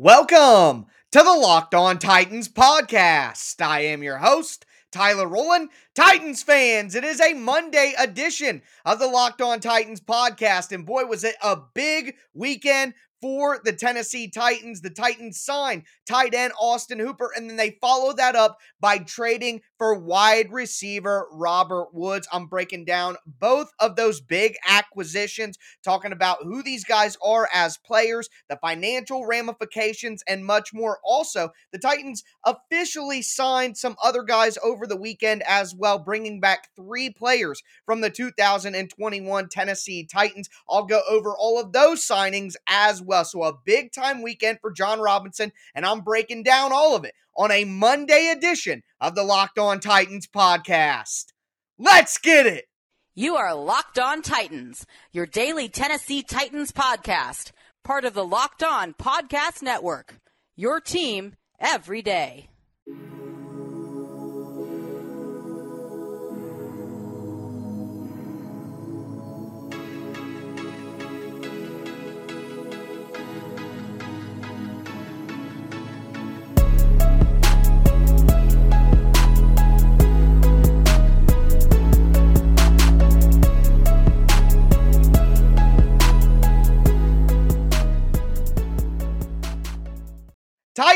Welcome to the Locked On Titans podcast. I am your host, Tyler Rowland. Titans fans, it is a Monday edition of the Locked On Titans podcast. And boy, was it a big weekend for the Tennessee Titans. The Titans sign tight end Austin Hooper, and then they follow that up by trading for wide receiver Robert Woods. I'm breaking down both of those big acquisitions, talking about who these guys are as players, the financial ramifications, and much more. Also, the Titans officially signed some other guys over the weekend as well, bringing back three players from the 2021 Tennessee Titans. I'll go over all of those signings as well. So, a big time weekend for Jon Robinson, and I'm breaking down all of it on a Monday edition of the Locked On Titans podcast. Let's get it. You are Locked On Titans, your daily Tennessee Titans podcast, part of the Locked On Podcast Network. Your team every day.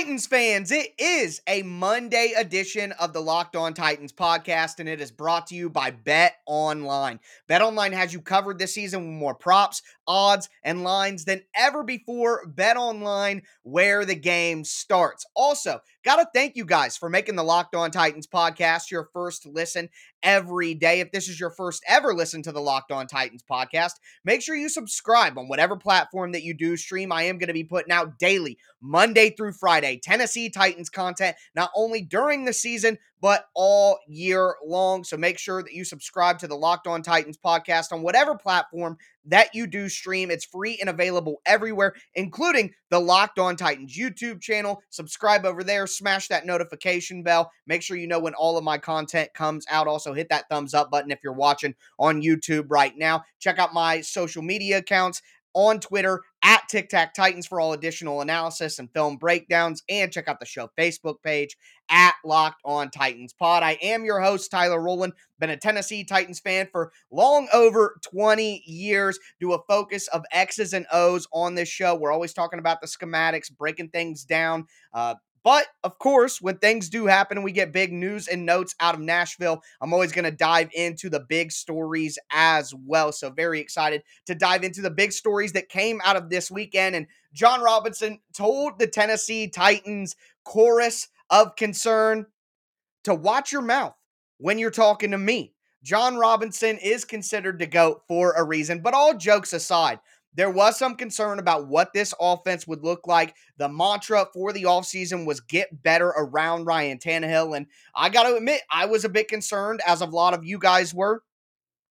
Titans fans, it is a Monday edition of the Locked On Titans podcast, and it is brought to you by Bet Online. Bet Online has you covered this season with more props, odds, and lines than ever before. Bet Online, where the game starts. Also, got to thank you guys for making the Locked On Titans podcast your first listen every day. If this is your first ever listen to the Locked On Titans podcast, make sure you subscribe on whatever platform that you do stream. I am going to be putting out daily, Monday through Friday, Tennessee Titans content, not only during the season, but all year long. So make sure that you subscribe to the Locked On Titans podcast on whatever platform that you do stream. It's free and available everywhere, including the Locked On Titans YouTube channel. Subscribe over there, smash that notification bell. Make sure you know when all of my content comes out. Also, hit that thumbs up button if you're watching on YouTube right now. Check out my social media accounts on Twitter at Tic Tac Titans for all additional analysis and film breakdowns. And check out the show Facebook page at Locked On Titans Pod. I am your host, Tyler Rowland. Been a Tennessee Titans fan for long over 20 years. Do a focus of X's and O's on this show. We're always talking about the schematics, breaking things down, uh, but of course, when things do happen and we get big news and notes out of Nashville, I'm always going to dive into the big stories as well. So, very excited to dive into the big stories that came out of this weekend. And Jon Robinson told the Tennessee Titans chorus of concern to watch your mouth when you're talking to me. Jon Robinson is considered to go for a reason, but all jokes aside, there was some concern about what this offense would look like. The mantra for the offseason was get better around Ryan Tannehill. And I got to admit, I was a bit concerned, as a lot of you guys were,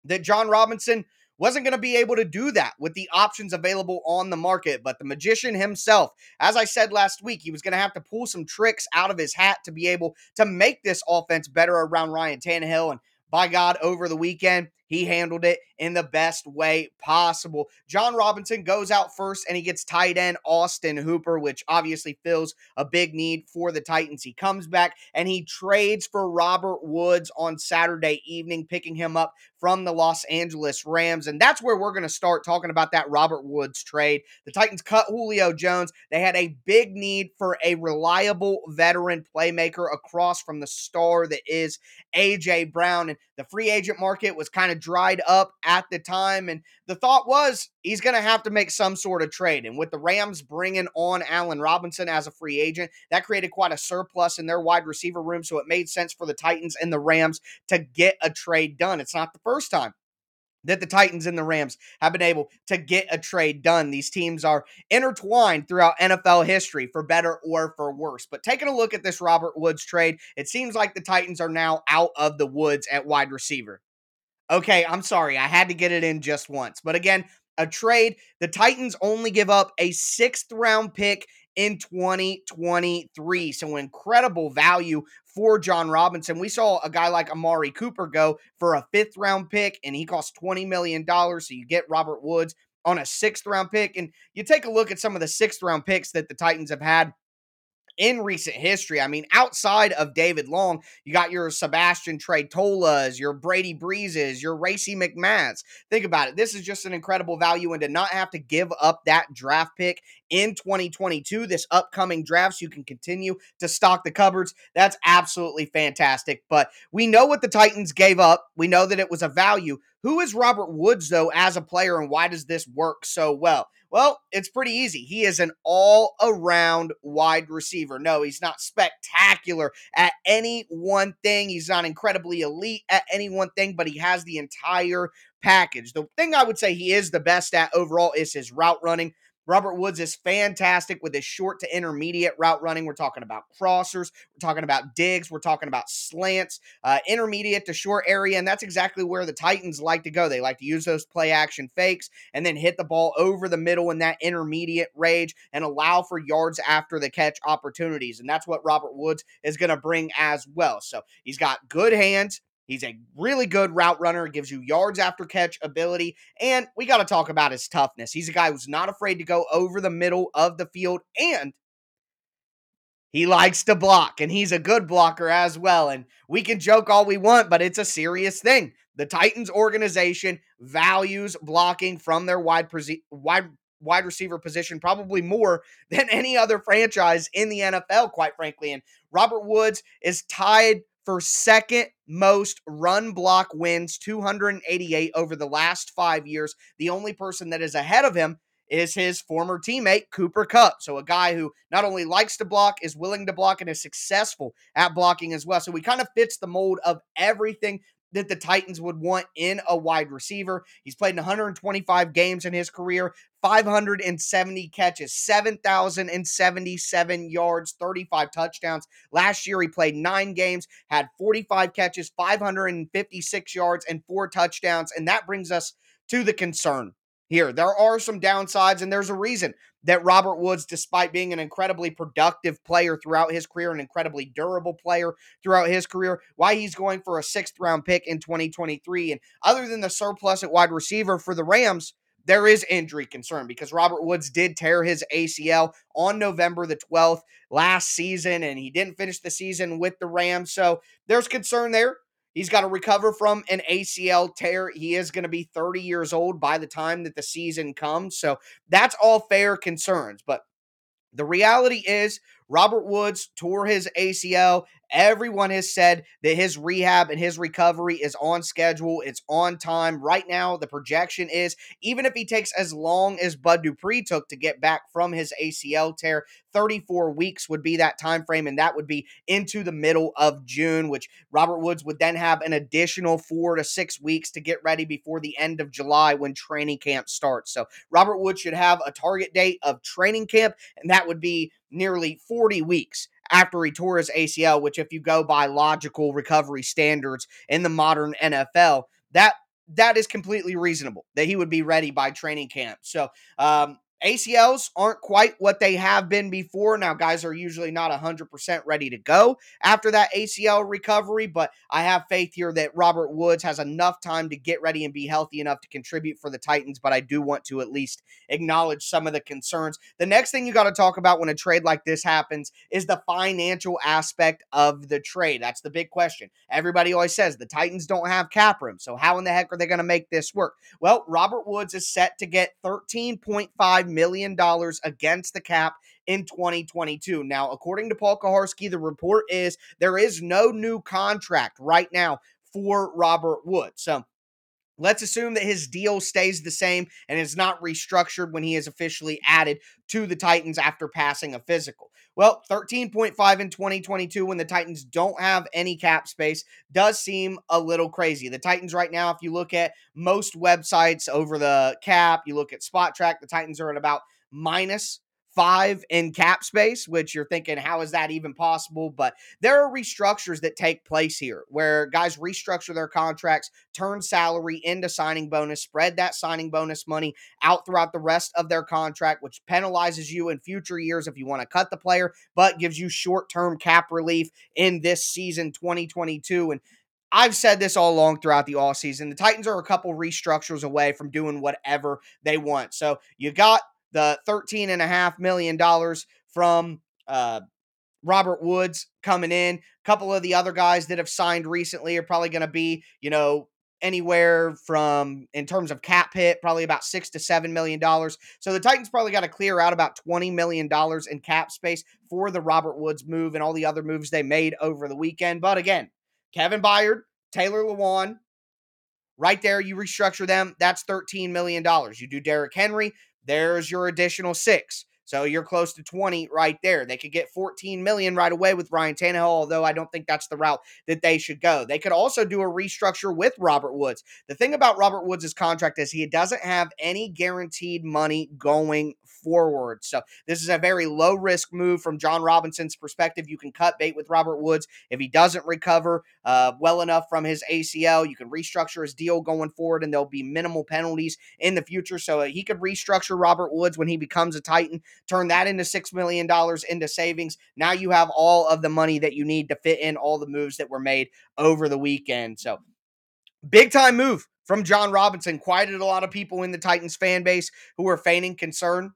that Jon Robinson wasn't going to be able to do that with the options available on the market. But the magician himself, as I said last week, he was going to have to pull some tricks out of his hat to be able to make this offense better around Ryan Tannehill. And by God, over the weekend, he handled it in the best way possible. Jon Robinson goes out first and he gets tight end Austin Hooper, which obviously fills a big need for the Titans. He comes back and he trades for Robert Woods on Saturday evening, picking him up from the Los Angeles Rams. And that's where we're going to start talking about that Robert Woods trade. The Titans cut Julio Jones. They had a big need for a reliable veteran playmaker across from the star that is AJ Brown. And the free agent market was kind of dried up at the time. And the thought was he's going to have to make some sort of trade. And with the Rams bringing on Allen Robinson as a free agent, that created quite a surplus in their wide receiver room. So it made sense for the Titans and the Rams to get a trade done. It's not the first time that the Titans and the Rams have been able to get a trade done. These teams are intertwined throughout NFL history for better or for worse. But taking a look at this Robert Woods trade, it seems like the Titans are now out of the woods at wide receiver. Okay, I'm sorry. I had to get it in just once. But again, a trade. The Titans only give up a sixth round pick in 2023. So incredible value for Jon Robinson. We saw a guy like Amari Cooper go for a fifth round pick and he cost $20 million. So you get Robert Woods on a sixth round pick. And you take a look at some of the sixth round picks that the Titans have had in recent history. I mean, outside of David Long, you got your Sebastian Tretolas, your Brady Breezes, your Racey McMaths. Think about it. This is just an incredible value, and to not have to give up that draft pick in 2022, this upcoming draft, so you can continue to stock the cupboards, that's absolutely fantastic. But we know what the Titans gave up. We know that it was a value. Who is Robert Woods, though, as a player, and why does this work so well? Well, it's pretty easy. He is an all around wide receiver. No, he's not spectacular at any one thing. He's not incredibly elite at any one thing, but he has the entire package. The thing I would say he is the best at overall is his route running. Robert Woods is fantastic with his short to intermediate route running. We're talking about crossers, we're talking about digs, we're talking about slants, uh, intermediate to short area, and that's exactly where the Titans like to go. They like to use those play action fakes and then hit the ball over the middle in that intermediate range and allow for yards after the catch opportunities. And that's what Robert Woods is going to bring as well. So he's got good hands. He's a really good route runner, gives you yards after catch ability. And we got to talk about his toughness. He's a guy who's not afraid to go over the middle of the field and he likes to block, and he's a good blocker as well. And we can joke all we want, but it's a serious thing. The Titans organization values blocking from their wide, wide, wide receiver position probably more than any other franchise in the NFL, quite frankly. And Robert Woods is tied for second most run block wins, 288 over the last five years. The only person that is ahead of him is his former teammate, Cooper Kupp. So, a guy who not only likes to block, is willing to block, and is successful at blocking as well. So, he kind of fits the mold of everything that the Titans would want in a wide receiver. He's played in 125 games in his career, 570 catches, 7,077 yards, 35 touchdowns. Last year, he played nine games, had 45 catches, 556 yards, and four touchdowns. And that brings us to the concern here. There are some downsides, and there's a reason that Robert Woods, despite being an incredibly productive player throughout his career, an incredibly durable player throughout his career, why he's going for a sixth round pick in 2023. And other than the surplus at wide receiver for the Rams, there is injury concern because Robert Woods did tear his ACL on November the 12th last season, and he didn't finish the season with the Rams. So there's concern there. He's got to recover from an ACL tear. He is going to be 30 years old by the time that the season comes. So that's all fair concerns. But the reality is, Robert Woods tore his ACL Everyone has said that his rehab and his recovery is on schedule, it's on time. Right now, the projection is even if he takes as long as Bud Dupree took to get back from his ACL tear, 34 weeks would be that time frame, and that would be into the middle of June, which Robert Woods would then have an additional four to six weeks to get ready before the end of July when training camp starts. So Robert Woods should have a target date of training camp, and that would be nearly 40 weeks after he tore his ACL, which, if you go by logical recovery standards in the modern NFL, that that is completely reasonable that he would be ready by training camp. So, um, ACLs aren't quite what they have been before. Now, guys are usually not 100% ready to go after that ACL recovery, but I have faith here that Robert Woods has enough time to get ready and be healthy enough to contribute for the Titans. But I do want to at least acknowledge some of the concerns. The next thing you got to talk about when a trade like this happens is the financial aspect of the trade. That's the big question. Everybody always says the Titans don't have cap room. So, how in the heck are they going to make this work? Well, Robert Woods is set to get 13.5 million against the cap in 2022. Now, according to Paul Kuharsky, the report is there is no new contract right now for Robert Wood. So Let's assume that his deal stays the same and is not restructured when he is officially added to the Titans after passing a physical. Well, 13.5 in 2022 when the Titans don't have any cap space does seem a little crazy. The Titans right now, if you look at most websites over the cap, you look at Spotrac, the Titans are at about minus five in cap space, which you're thinking, how is that even possible? But there are restructures that take place here where guys restructure their contracts, turn salary into signing bonus, spread that signing bonus money out throughout the rest of their contract, which penalizes you in future years if you want to cut the player, but gives you short term cap relief in this season 2022. And I've said this all along throughout the all season. The Titans are a couple restructures away from doing whatever they want. So you got the $13.5 million from uh, Robert Woods coming in. A couple of the other guys that have signed recently are probably going to be, you know, anywhere from in terms of cap hit, probably about six to seven million dollars. So the Titans probably got to clear out about twenty million dollars in cap space for the Robert Woods move and all the other moves they made over the weekend. But again, Kevin Byard, Taylor Lewan, right there, you restructure them. That's thirteen million dollars. You do Derrick Henry. There's your additional six. So you're close to 20 right there. They could get 14 million right away with Ryan Tannehill, although I don't think that's the route that they should go. They could also do a restructure with Robert Woods. The thing about Robert Woods' contract is he doesn't have any guaranteed money going forward. So this is a very low risk move from Jon Robinson's perspective. You can cut bait with Robert Woods if he doesn't recover uh, well enough from his ACL. You can restructure his deal going forward, and there'll be minimal penalties in the future. So he could restructure Robert Woods when he becomes a Titan, turn that into six million dollars into savings. Now you have all of the money that you need to fit in all the moves that were made over the weekend. So big time move from Jon Robinson. Quieted a lot of people in the Titans fan base who were feigning concern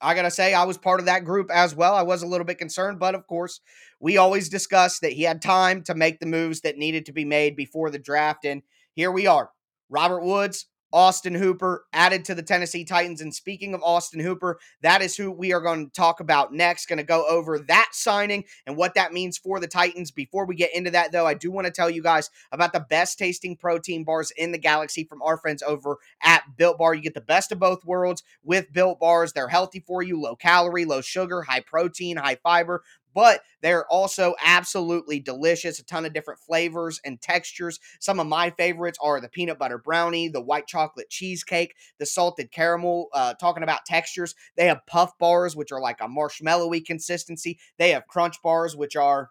I got to say, I was part of that group as well. I was a little bit concerned, but of course, we always discussed that he had time to make the moves that needed to be made before the draft. And here we are. Robert Woods, Austin Hooper added to the Tennessee Titans. And speaking of Austin Hooper, that is who we are going to talk about next. Going to go over that signing and what that means for the Titans. Before we get into that, though, I do want to tell you guys about the best tasting protein bars in the galaxy from our friends over at Built Bar. You get the best of both worlds with Built Bars. They're healthy for you, low calorie, low sugar, high protein, high fiber but they're also absolutely delicious. A ton of different flavors and textures. Some of my favorites are the peanut butter brownie, the white chocolate cheesecake, the salted caramel. Uh, talking about textures, they have puff bars, which are like a marshmallowy consistency. They have crunch bars, which are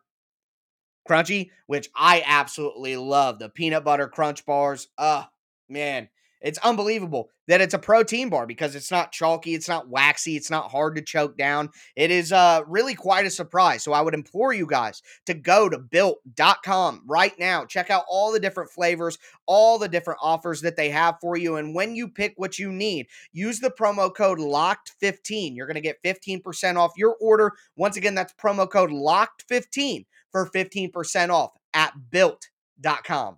crunchy, which I absolutely love. The peanut butter crunch bars. Uh, man, it's unbelievable that it's a protein bar because it's not chalky, it's not waxy, it's not hard to choke down. It is uh, really quite a surprise. So I would implore you guys to go to built.com right now. Check out all the different flavors, all the different offers that they have for you. And when you pick what you need, use the promo code LOCKED15. You're going to get 15% off your order. Once again, that's promo code LOCKED15 for 15% off at built.com.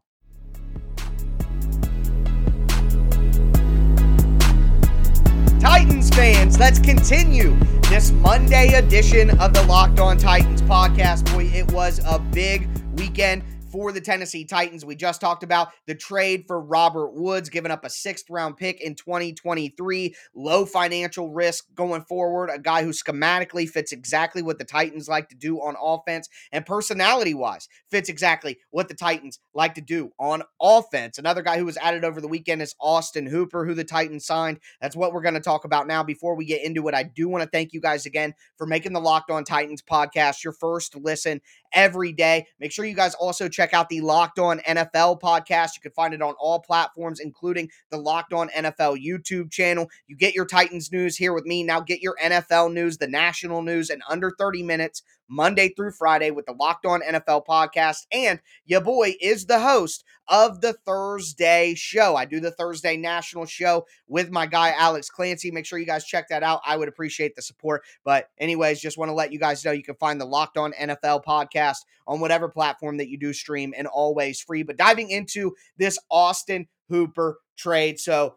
Titans fans, let's continue this Monday edition of the Locked On Titans podcast. Boy, it was a big weekend for the Tennessee Titans. We just talked about the trade for Robert Woods, giving up a sixth round pick in 2023, low financial risk going forward, a guy who schematically fits exactly what the Titans like to do on offense and personality wise fits exactly what the Titans like to do on offense. Another guy who was added over the weekend is Austin Hooper, who the Titans signed. That's what we're going to talk about now. Before we get into it, I do want to thank you guys again for making the Locked On Titans podcast your first listen every day. Make sure you guys also check out the Locked On NFL podcast. You can find it on all platforms, including the Locked On NFL YouTube channel. You get your Titans news here with me. Now get your NFL news, the national news in under 30 minutes Monday through Friday with the Locked On NFL podcast. And your boy is the host of the Thursday show. I do the Thursday national show with my guy, Alex Clancy. Make sure you guys check that out. I would appreciate the support. But, anyways, just want to let you guys know you can find the Locked On NFL podcast on whatever platform that you do stream and always free. But diving into this Austin Hooper trade. So,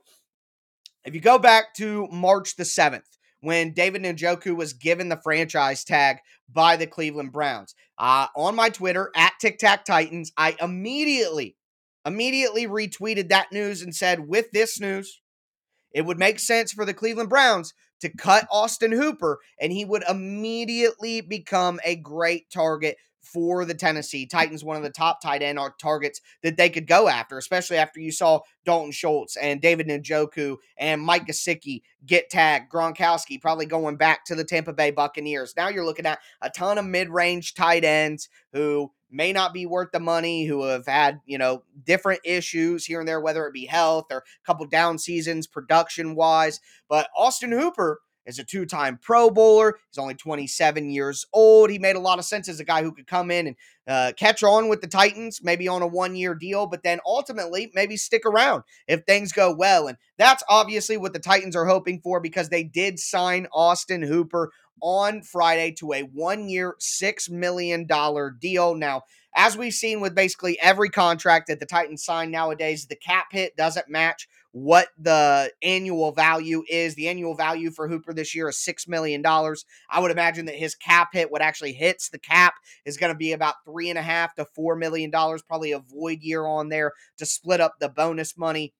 if you go back to March the 7th, when David Njoku was given the franchise tag by the Cleveland Browns. Uh, on my Twitter, at Tic Tac Titans, I immediately, immediately retweeted that news and said, with this news, it would make sense for the Cleveland Browns to cut Austin Hooper, and he would immediately become a great target for the Tennessee Titans, one of the top tight end targets that they could go after, especially after you saw Dalton Schultz and David Njoku and Mike Gesicki get tagged, Gronkowski probably going back to the Tampa Bay Buccaneers. Now you're looking at a ton of mid-range tight ends who may not be worth the money, who have had, you know, different issues here and there, whether it be health or a couple down seasons production wise. But Austin Hooper is a two time Pro Bowler. He's only 27 years old. He made a lot of sense as a guy who could come in and uh, catch on with the Titans, maybe on a one year deal, but then ultimately maybe stick around if things go well. And that's obviously what the Titans are hoping for because they did sign Austin Hooper on Friday to a one year, $6 million deal. Now, as we've seen with basically every contract that the Titans sign nowadays, the cap hit doesn't match what the annual value is. The annual value for Hooper this year is $6 million. I would imagine that his cap hit, what actually hits the cap, is going to be about three and a half to $4 million, probably a void year on there to split up the bonus money.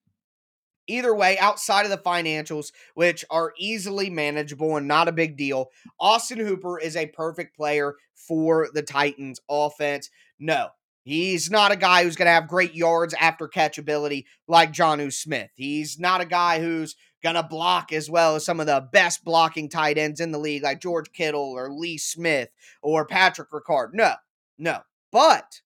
Either way, outside of the financials, which are easily manageable and not a big deal, Austin Hooper is a perfect player for the Titans offense. No, He's not a guy who's going to have great yards after catch ability like Jonnu Smith. He's not a guy who's going to block as well as some of the best blocking tight ends in the league like George Kittle or Lee Smith or Patrick Ricard. No, no. But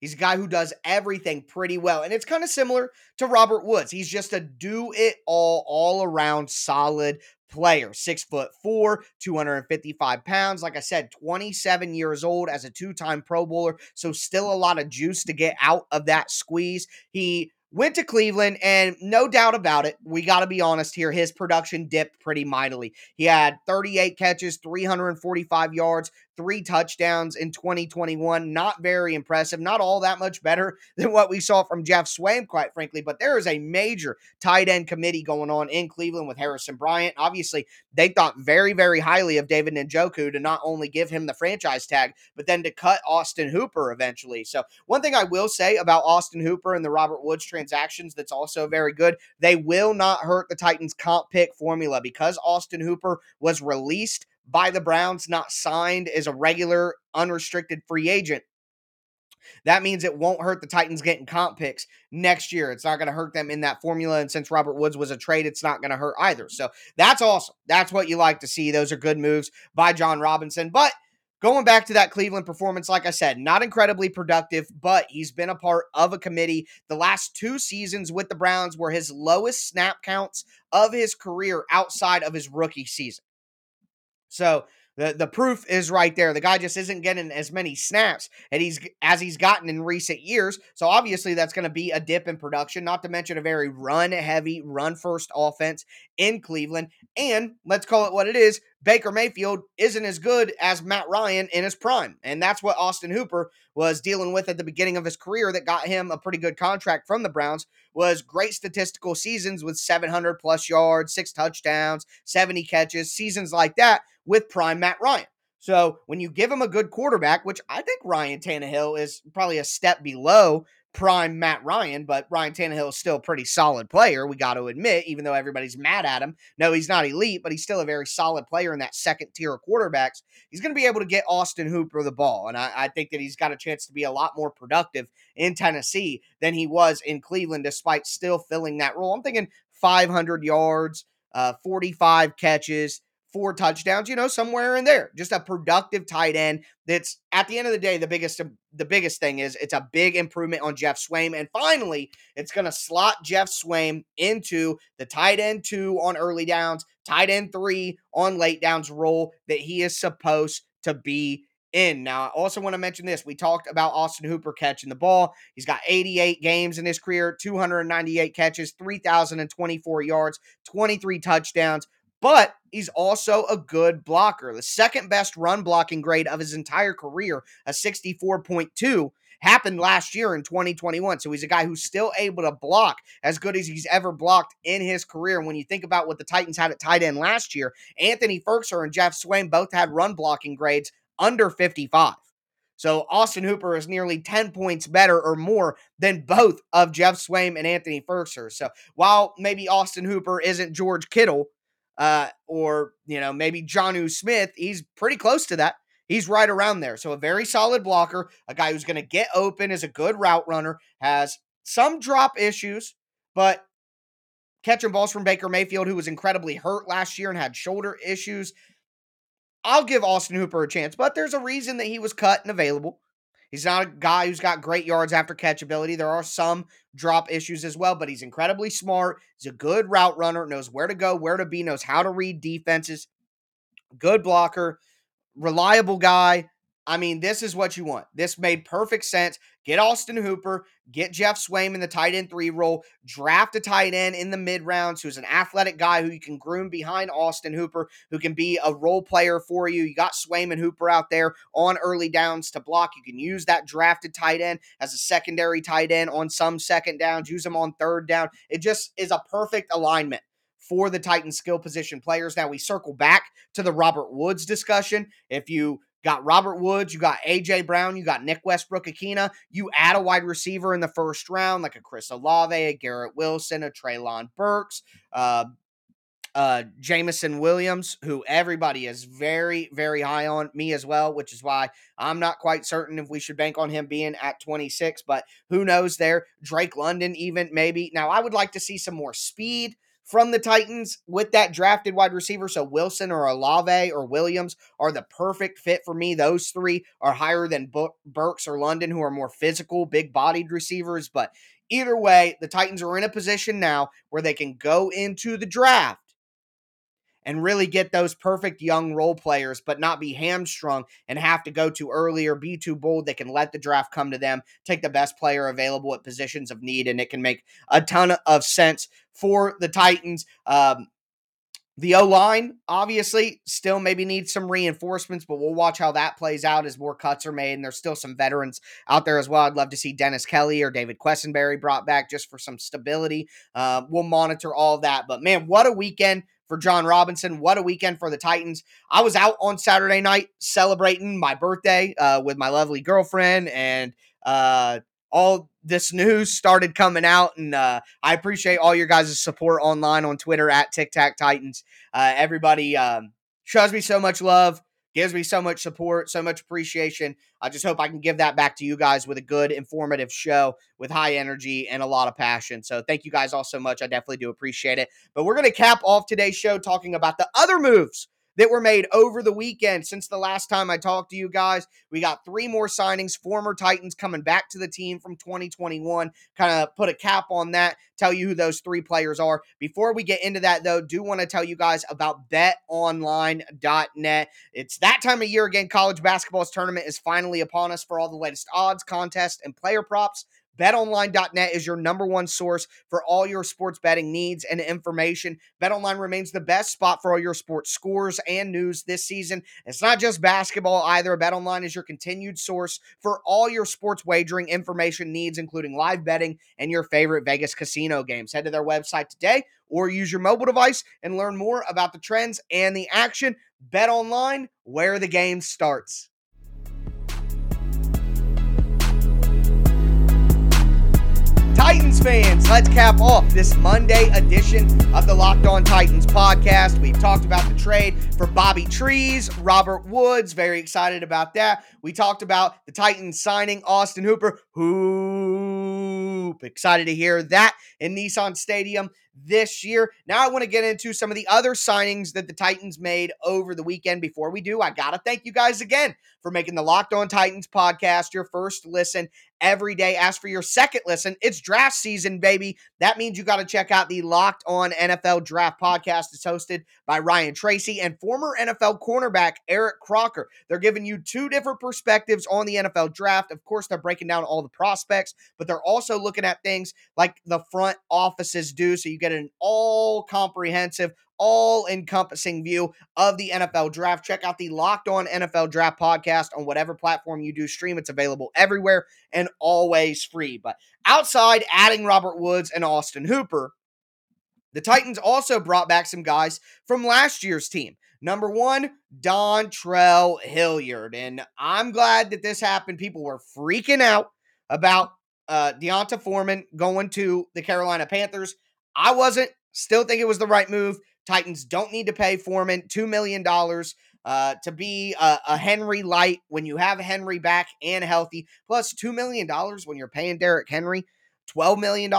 He's a guy who does everything pretty well. And it's kind of similar to Robert Woods. He's just a do it all, all around solid player. Six foot four, 255 pounds. Like I said, 27 years old as a two time Pro Bowler. So still a lot of juice to get out of that squeeze. He went to Cleveland, and no doubt about it, we got to be honest here, his production dipped pretty mightily. He had 38 catches, 345 yards, three touchdowns in 2021. Not very impressive. Not all that much better than what we saw from Geoff Swaim, quite frankly. But there is a major tight end committee going on in Cleveland with Harrison Bryant. Obviously, they thought very, very highly of David Njoku to not only give him the franchise tag, but then to cut Austin Hooper eventually. So, one thing I will say about Austin Hooper and the Robert Woods transactions that's also very good, they will not hurt the Titans comp pick formula because Austin Hooper was released by the Browns, not signed as a regular unrestricted free agent. That means it won't hurt the Titans getting comp picks next year. It's not going to hurt them in that formula. And since Robert Woods was a trade, it's not going to hurt either. So that's awesome. That's what you like to see. Those are good moves by Jon Robinson. But going back to that Cleveland performance, like I said, not incredibly productive, but he's been a part of a committee. The last two seasons with the Browns were his lowest snap counts of his career outside of his rookie season. So the, the proof is right there. The guy just isn't getting as many snaps and he's as he's gotten in recent years. So obviously that's going to be a dip in production, not to mention a very run heavy, run first offense in Cleveland. And let's call it what it is. Baker Mayfield isn't as good as Matt Ryan in his prime. And that's what Austin Hooper was dealing with at the beginning of his career that got him a pretty good contract from the Browns was great statistical seasons with 700 plus yards, six touchdowns, 70 catches, seasons like that with prime Matt Ryan. So when you give him a good quarterback, which I think Ryan Tannehill is probably a step below prime Matt Ryan, but Ryan Tannehill is still a pretty solid player, we got to admit, even though everybody's mad at him. No, he's not elite, but he's still a very solid player in that second tier of quarterbacks. He's going to be able to get Austin Hooper the ball. And I, I, think that he's got a chance to be a lot more productive in Tennessee than he was in Cleveland, despite still filling that role. I'm thinking 500 yards, uh, 45 catches four touchdowns, you know, somewhere in there. Just a productive tight end. That's at the end of the day, the biggest the biggest thing is it's a big improvement on Geoff Swaim. And finally, it's gonna slot Geoff Swaim into the tight end two on early downs, tight end three on late downs role that he is supposed to be in. Now, I also want to mention this. We talked about Austin Hooper catching the ball. He's got 88 games in his career, 298 catches, 3,024 yards, 23 touchdowns but he's also a good blocker. The second best run blocking grade of his entire career, a 64.2, happened last year in 2021. So he's a guy who's still able to block as good as he's ever blocked in his career. And when you think about what the Titans had at tight end last year, Anthony Firkser and Geoff Swaim both had run blocking grades under 55. So Austin Hooper is nearly 10 points better or more than both of Geoff Swaim and Anthony Firkser. So while maybe Austin Hooper isn't George Kittle, uh, or you know maybe Jonnu Smith. He's pretty close to that. He's right around there. So a very solid blocker, a guy who's going to get open, is a good route runner, has some drop issues, but catching balls from Baker Mayfield, who was incredibly hurt last year and had shoulder issues. I'll give Austin Hooper a chance, but there's a reason that he was cut and available. He's not a guy who's got great yards after catch ability. There are some drop issues as well, but he's incredibly smart. He's a good route runner, knows where to go, where to be, knows how to read defenses. Good blocker, reliable guy. I mean, this is what you want. This made perfect sense. Get Austin Hooper, get Geoff Swaim in the tight end three role, draft a tight end in the mid rounds who's an athletic guy who you can groom behind Austin Hooper, who can be a role player for you. You got Swaim and Hooper out there on early downs to block. You can use that drafted tight end as a secondary tight end on some second downs, use them on third down. It just is a perfect alignment for the Titans skill position players. Now we circle back to the Robert Woods discussion. If you got Robert Woods, you got AJ Brown, you got Nick Westbrook-Ikhine. You add a wide receiver in the first round, like a Chris Olave, a Garrett Wilson, a Treylon Burks, uh, uh, Jameson Williams, who everybody is very, very high on, me as well, which is why I'm not quite certain if we should bank on him being at 26, but who knows there. Drake London, even maybe. Now, I would like to see some more speed from the Titans with that drafted wide receiver. So Wilson or Olave or Williams are the perfect fit for me. Those three are higher than Burks or London, who are more physical, big bodied receivers. But either way, the Titans are in a position now where they can go into the draft and really get those perfect young role players, but not be hamstrung and have to go too early or be too bold. They can let the draft come to them, take the best player available at positions of need, and it can make a ton of sense for the Titans. Um, the O line, obviously, still maybe needs some reinforcements, but we'll watch how that plays out as more cuts are made. And there's still some veterans out there as well. I'd love to see Dennis Kelly or David Quessenberry brought back just for some stability. Uh, we'll monitor all that. But man, what a weekend for Jon Robinson. What a weekend for the Titans. I was out on Saturday night celebrating my birthday uh, with my lovely girlfriend, and uh, all this news started coming out. And uh, I appreciate all your guys' support online on Twitter at Tic Tac Titans. Uh, everybody um, shows me so much love gives me so much support, so much appreciation. I just hope I can give that back to you guys with a good, informative show with high energy and a lot of passion. So thank you guys all so much. I definitely do appreciate it. But we're going to cap off today's show talking about the other moves that were made over the weekend since the last time I talked to you guys. We got three more signings, former Titans coming back to the team from 2021. Kind of put a cap on that, tell you who those three players are. Before we get into that, though, do want to tell you guys about betonline.net. It's that time of year again. College basketball's tournament is finally upon us for all the latest odds, contests, and player props. BetOnline.net is your number one source for all your sports betting needs and information. BetOnline remains the best spot for all your sports scores and news this season. It's not just basketball either. BetOnline is your continued source for all your sports wagering information needs, including live betting and your favorite Vegas casino games. Head to their website today or use your mobile device and learn more about the trends and the action. BetOnline, where the game starts. Titans fans, let's cap off this Monday edition of the Locked On Titans podcast. We've talked about the trade for Bobby Trees, Robert Woods, very excited about that. We talked about the Titans signing Austin Hooper. Hoop, excited to hear that in Nissan Stadium this year. Now I want to get into some of the other signings that the Titans made over the weekend. Before we do, I got to thank you guys again for making the Locked On Titans podcast your first listen every day. As for your second listen, it's draft season, baby. That means you got to check out the Locked On NFL Draft podcast. It's hosted by Ryan Tracy and former NFL cornerback Eric Crocker. They're giving you two different perspectives on the NFL draft. Of course, they're breaking down all the prospects, but they're also looking at things like the front offices do. So you get an all comprehensive, all encompassing view of the NFL draft. Check out the Locked On NFL Draft podcast on whatever platform you do stream. It's available everywhere and always free. But outside adding Robert Woods and Austin Hooper, the Titans also brought back some guys from last year's team. Number one, Dontrell Hilliard. And I'm glad that this happened. People were freaking out about uh, D'Onta Foreman going to the Carolina Panthers. I wasn't. Still think it was the right move. Titans don't need to pay Foreman $2 million uh, to be a, a, Henry light when you have Henry back and healthy, plus $2 million when you're paying Derrick Henry $12 million.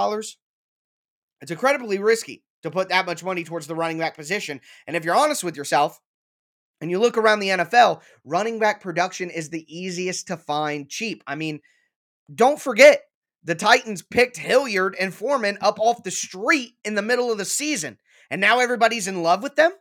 It's incredibly risky to put that much money towards the running back position. And if you're honest with yourself, And you look around the NFL, running back production is the easiest to find cheap. I mean, don't forget, the Titans picked Hilliard and Foreman up off the street in the middle of the season, and now everybody's in love with them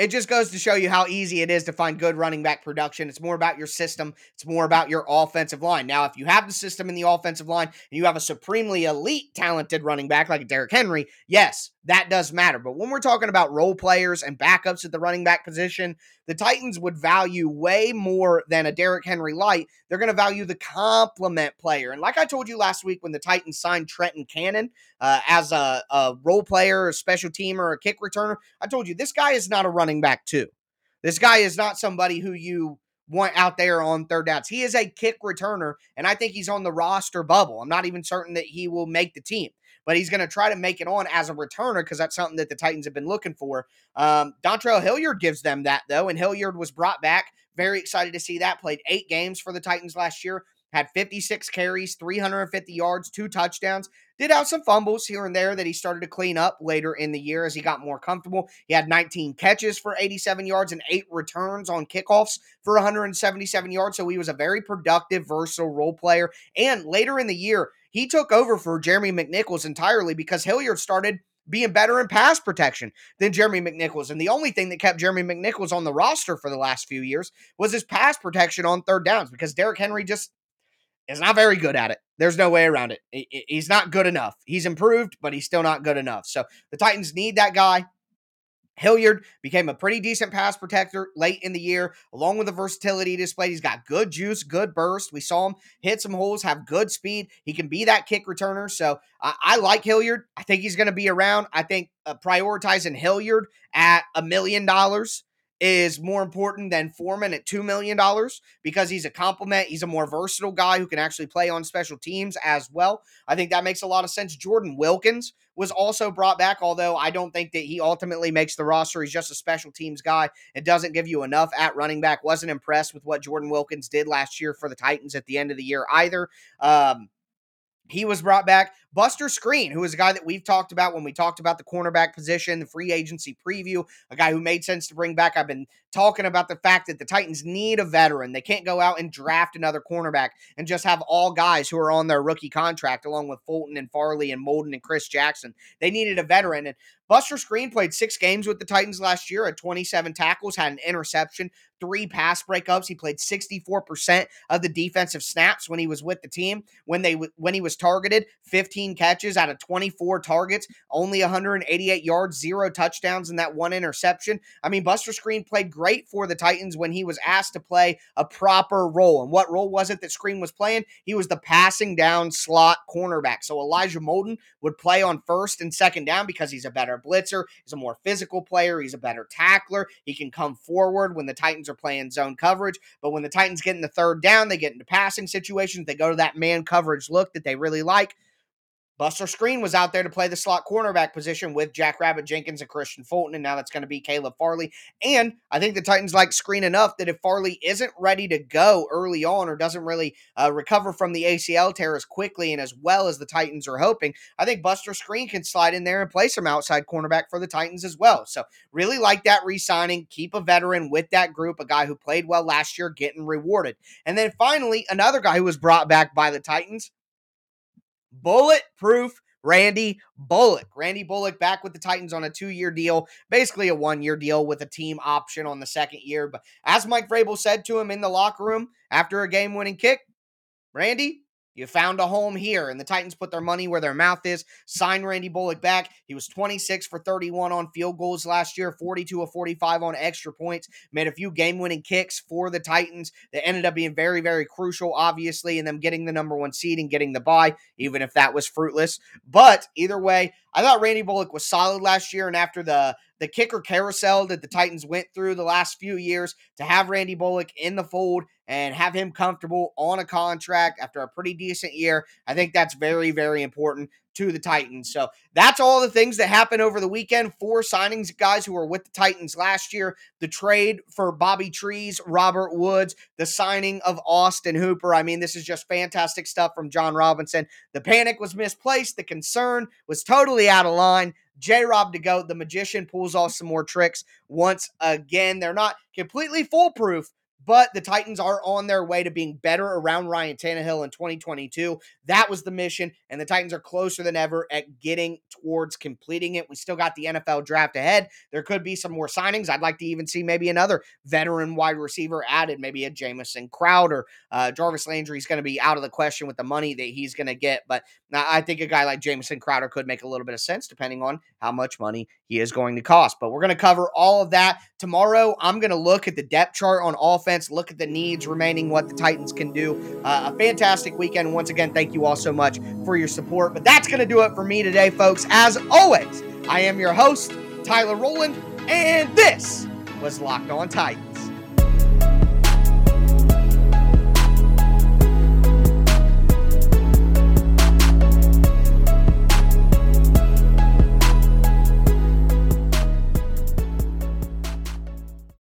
it just goes to show you how easy it is to find good running back production. It's more about your system, it's more about your offensive line. Now, if you have the system in the offensive line and you have a supremely elite talented running back like Derrick Henry, yes, that does matter. But when we're talking about role players and backups at the running back position, the Titans would value way more than a Derrick Henry light. They're going to value the complement player. And like I told you last week when the Titans signed Trenton Cannon uh, as a, a role player, a special teamer, a kick returner, I told you this guy is not a running back, too. This guy is not somebody who you want out there on third downs. He is a kick returner, and I think he's on the roster bubble. I'm not even certain that he will make the team but he's going to try to make it on as a returner because that's something that the Titans have been looking for. Um, Dontrell Hilliard gives them that, though, and Hilliard was brought back. Very excited to see that. Played eight games for the Titans last year, had 56 carries, 350 yards, two touchdowns. Did have some fumbles here and there that he started to clean up later in the year as he got more comfortable. He had 19 catches for 87 yards and eight returns on kickoffs for 177 yards. So he was a very productive, versatile role player. And later in the year, he took over for Jeremy McNichols entirely because Hilliard started being better in pass protection than Jeremy McNichols. And the only thing that kept Jeremy McNichols on the roster for the last few years was his pass protection on third downs because Derrick Henry just is not very good at it. There's no way around it. He's not good enough. He's improved, but he's still not good enough. So the Titans need that guy. Hilliard became a pretty decent pass protector late in the year, along with the versatility displayed. He's got good juice, good burst. We saw him hit some holes, have good speed. He can be that kick returner. So I, I like Hilliard. I think he's going to be around. I think uh, prioritizing Hilliard at a million dollars is more important than Foreman at $2 million because he's a complement. He's a more versatile guy who can actually play on special teams as well. I think that makes a lot of sense. Jordan Wilkins was also brought back, although I don't think that he ultimately makes the roster. He's just a special teams guy. It doesn't give you enough at running back. Wasn't impressed with what Jordan Wilkins did last year for the Titans at the end of the year either. Um, he was brought back. Buster Skrine, who is a guy that we've talked about when we talked about the cornerback position, the free agency preview, a guy who made sense to bring back. I've been talking about the fact that the Titans need a veteran. They can't go out and draft another cornerback and just have all guys who are on their rookie contract, along with Fulton and Farley and Molden and Chris Jackson. They needed a veteran. And Buster Skrine played six games with the Titans last year, at 27 tackles, had an interception, three pass breakups. He played 64% of the defensive snaps when he was with the team. When they when he was targeted, 15 catches out of 24 targets, only 188 yards, zero touchdowns, and that one interception. I mean, Buster Skrine played great for the Titans when he was asked to play a proper role. And what role was it that Skrine was playing? He was the passing down slot cornerback. So Elijah Molden would play on first and second down because he's a better blitzer. He's a more physical player. He's a better tackler. He can come forward when the Titans are playing zone coverage. But when the Titans get in the third down, they get into passing situations. They go to that man coverage look that they really like. Buster Skrine was out there to play the slot cornerback position with Jack Rabbit Jenkins and Kristian Fulton, and now that's going to be Caleb Farley. And I think the Titans like Skrine enough that if Farley isn't ready to go early on or doesn't really uh, recover from the ACL tear as quickly and as well as the Titans are hoping, I think Buster Skrine can slide in there and play some outside cornerback for the Titans as well. So really like that re-signing. Keep a veteran with that group, a guy who played well last year, getting rewarded. And then finally, another guy who was brought back by the Titans bulletproof Randy Bullock. Randy Bullock back with the Titans on a two year deal, basically a one year deal with a team option on the second year. But as Mike Vrabel said to him in the locker room after a game winning kick, Randy, you found a home here, and the Titans put their money where their mouth is. Signed Randy Bullock back. He was 26 for 31 on field goals last year, 42 of 45 on extra points. Made a few game winning kicks for the Titans that ended up being very, very crucial, obviously, in them getting the number one seed and getting the bye, even if that was fruitless. But either way, I thought Randy Bullock was solid last year, and after the the kicker carousel that the Titans went through the last few years, to have Randy Bullock in the fold and have him comfortable on a contract after a pretty decent year, I think that's very, very important to the Titans. So that's all the things that happened over the weekend. Four signings, guys who were with the Titans last year, the trade for Bobby Trees, Robert Woods, the signing of Austin Hooper. I mean, this is just fantastic stuff from Jon Robinson. The panic was misplaced, the concern was totally out of line. J Rob to go, the magician pulls off some more tricks once again. They're not completely foolproof, but the Titans are on their way to being better around Ryan Tannehill in 2022. That was the mission, and the Titans are closer than ever at getting towards completing it. We still got the NFL draft ahead. There could be some more signings. I'd like to even see maybe another veteran wide receiver added, maybe a Jamison Crowder. Uh, Jarvis Landry is going to be out of the question with the money that he's going to get, but I think a guy like Jamison Crowder could make a little bit of sense depending on how much money he is going to cost. But we're going to cover all of that tomorrow. I'm going to look at the depth chart on offense, look at the needs remaining, what the Titans can do. Uh, a fantastic weekend. Once again, thank you all so much for your support. But that's going to do it for me today, folks. As always, I am your host, Tyler Rowland, and this was Locked On Titans.